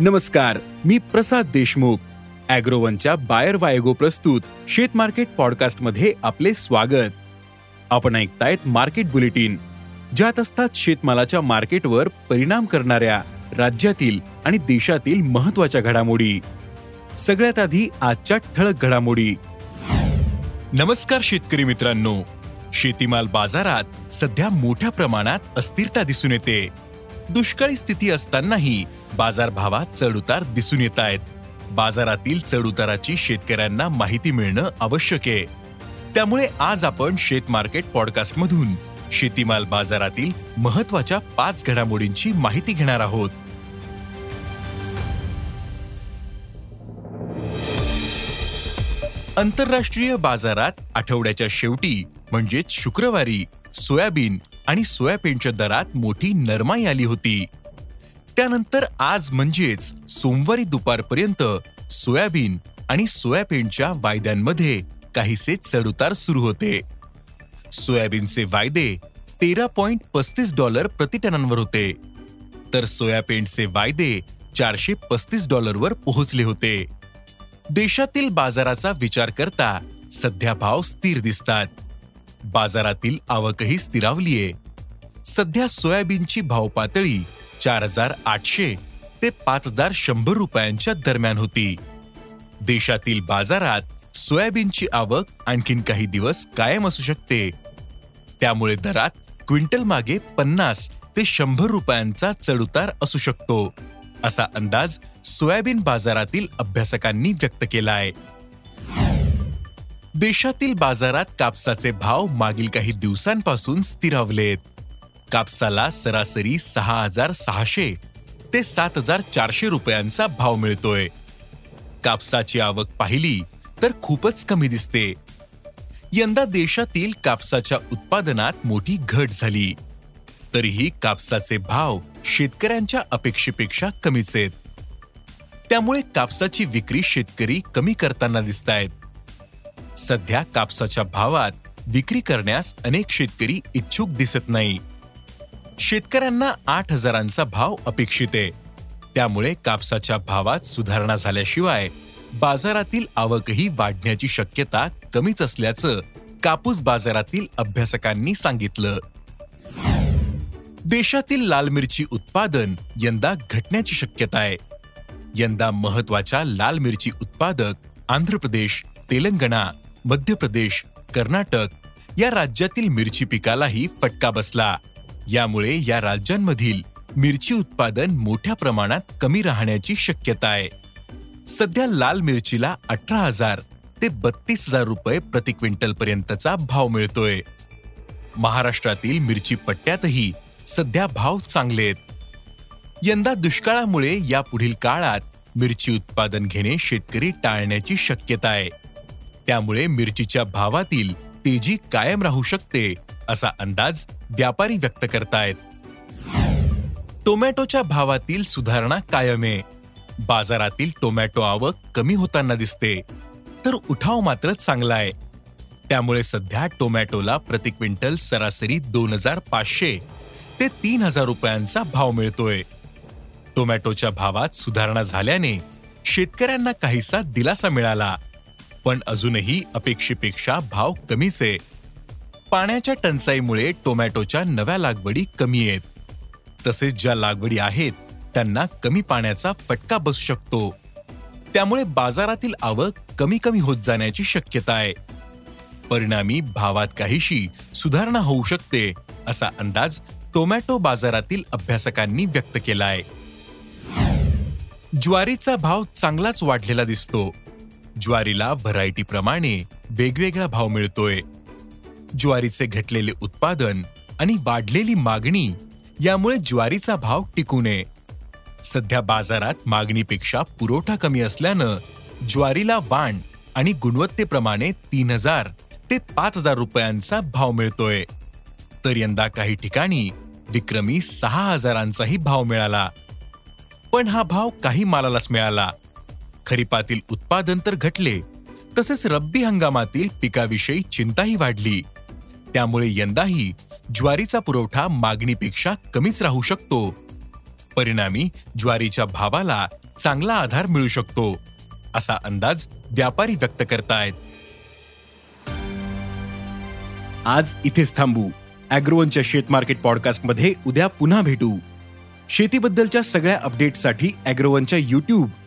नमस्कार मी प्रसाद देशमुख. अॅग्रोवनच्या बायर वायगो प्रस्तुत शेत मार्केट पॉडकास्टमध्ये आपले स्वागत. आपण ऐकतायत मार्केट बुलेटिन ज्यात असतात शेतमालाच्या मार्केटवर परिणाम करणाऱ्या राज्यातील आणि देशातील महत्त्वाच्या घडामोडी. सगळ्यात आधी आजच्या ठळक घडामोडी. नमस्कार शेतकरी मित्रांनो. शेतीमाल बाजारात सध्या मोठ्या प्रमाणात अस्थिरता दिसून येते. दुष्काळी स्थिती असतानाही बाजारभावात चढउतार दिसून येत आहेत. बाजारातील चढउताराची शेतकऱ्यांना माहिती मिळणं आवश्यक आहे. त्यामुळे आज आपण शेत मार्केट शेतीमाल बाजारातील महत्त्वाच्या पाच घडामोडींची माहिती घेणार आहोत. आंतरराष्ट्रीय बाजारात आठवड्याच्या शेवटी म्हणजेच शुक्रवारी सोयाबीन आणि सोयाबीनच्या दरात मोठी नरमाई आली होती. त्यानंतर आज म्हणजेच सोमवारी दुपारपर्यंत सोयाबीन आणि सोयाबीनच्या वायद्यांमध्ये काहीसे चढउतार सुरू होते. सोयाबीनचे वायदे तेरा पॉइंट पस्तीस डॉलर प्रतिटनांवर होते. तर सोयाबीनचे वायदे चारशे पस्तीस डॉलरवर पोहोचले होते. देशातील बाजाराचा विचार करता सध्या भाव स्थिर दिसतात. बाजारातील आवकही स्थिरावलीये. सध्या सोयाबीनची भाव पातळी चार हजार आठशे ते पाच हजार शंभर रुपयांच्या दरम्यान होती. देशातील बाजारात सोयाबीनची आवक आणखीन काही दिवस कायम असू शकते. त्यामुळे दरात क्विंटल मागे पन्नास ते शंभर रुपयांचा चढउतार असू शकतो असा अंदाज सोयाबीन बाजारातील अभ्यासकांनी व्यक्त केलाय. देशातील बाजारात कापसाचे भाव मागील काही दिवसांपासून स्थिरावलेत. कापसाला सरासरी सहा हजार सहाशे ते सात हजार चारशे रुपयांचा भाव मिळतोय. कापसाची आवक पाहिली तर खूपच कमी दिसते. यंदा देशातील कापसाच्या उत्पादनात मोठी घट झाली. तरीही कापसाचे भाव शेतकऱ्यांच्या अपेक्षेपेक्षा कमीच आहेत. त्यामुळे कापसाची विक्री शेतकरी कमी करताना दिसत आहेत सध्या कापसाच्या भावात विक्री करण्यास अनेक शेतकरी इच्छुक दिसत नाही. शेतकऱ्यांना आठ हजारांचा भाव अपेक्षित आहे. त्यामुळे कापसाच्या भावात सुधारणा झाल्याशिवाय बाजारातील आवकही वाढण्याची शक्यता कमीच असल्याचं कापूस बाजारातील अभ्यासकांनी सांगितलं. देशातील लाल मिरची उत्पादन यंदा घटण्याची शक्यता आहे. यंदा महत्त्वाच्या लाल मिरची उत्पादक आंध्र प्रदेश तेलंगणा मध्य प्रदेश कर्नाटक या राज्यातील मिरची पिकालाही फटका बसला. यामुळे या राज्यांमधील मिरची उत्पादन मोठ्या प्रमाणात कमी राहण्याची शक्यता आहे. सध्या लाल मिरचीला अठरा हजार ते बत्तीस हजार रुपये प्रति क्विंटल पर्यंतचा भाव मिळतोय. महाराष्ट्रातील मिरची पट्ट्यातही सध्या भाव चांगले आहेत. यंदा दुष्काळामुळे या पुढील काळात मिरची उत्पादन घेणे शेतकरी टाळण्याची शक्यता आहे. त्यामुळे मिरचीच्या भावातील तेजी कायम राहू शकते असा अंदाज व्यापारी व्यक्त करतायत. टोमॅटोच्या भावातील सुधारणा कायम आहे. बाजारातील टोमॅटो आवक कमी होताना दिसते तर उठाव मात्र चांगला आहे. त्यामुळे सध्या टोमॅटोला प्रति क्विंटल सरासरी दोन हजार पाचशे ते तीन हजार रुपयांचा भाव मिळतोय. टोमॅटोच्या भावात सुधारणा झाल्याने शेतकऱ्यांना काहीसा दिलासा मिळाला पण अजूनही अपेक्षेपेक्षा भाव कमीच. आहे पाण्याच्या टंचाईमुळे टोमॅटोच्या नव्या लागवडी कमी आहेत. तसेच ज्या लागवडी आहेत त्यांना कमी पाण्याचा फटका बसू शकतो. त्यामुळे बाजारातील आवक कमी कमी होत जाण्याची शक्यता आहे. परिणामी भावात काहीशी सुधारणा होऊ शकते असा अंदाज टोमॅटो बाजारातील अभ्यासकांनी व्यक्त केलाय. ज्वारीचा भाव चांगलाच वाढलेला दिसतो. ज्वारीला व्हरायटीप्रमाणे वेगवेगळा भाव मिळतोय. ज्वारीचे घटलेले उत्पादन आणि वाढलेली मागणी यामुळे ज्वारीचा भाव टिकू नये. सध्या बाजारात मागणीपेक्षा पुरवठा कमी असल्यानं ज्वारीला वाण आणि गुणवत्तेप्रमाणे तीन हजार ते पाच हजार रुपयांचा भाव मिळतोय. तर यंदा काही ठिकाणी विक्रमी सहा हजारांचाही भाव मिळाला. पण हा भाव काही मालालाच मिळाला. खरीपातील उत्पादन तर घटले तसेच रब्बी हंगामातील पिकाविषयी चिंताही वाढली. त्यामुळे यंदाही ज्वारीचा पुरवठा मागणीपेक्षा कमीच राहू शकतो. परिणामी ज्वारीच्या भावाला चांगला आधार मिळू शकतो असा अंदाज व्यापारी व्यक्त करतायत. आज इथेच थांबू. अॅग्रोवनच्या शेत मार्केट पॉडकास्टमध्ये उद्या पुन्हा भेटू. शेतीबद्दलच्या सगळ्या अपडेटसाठी अॅग्रोवनच्या युट्यूब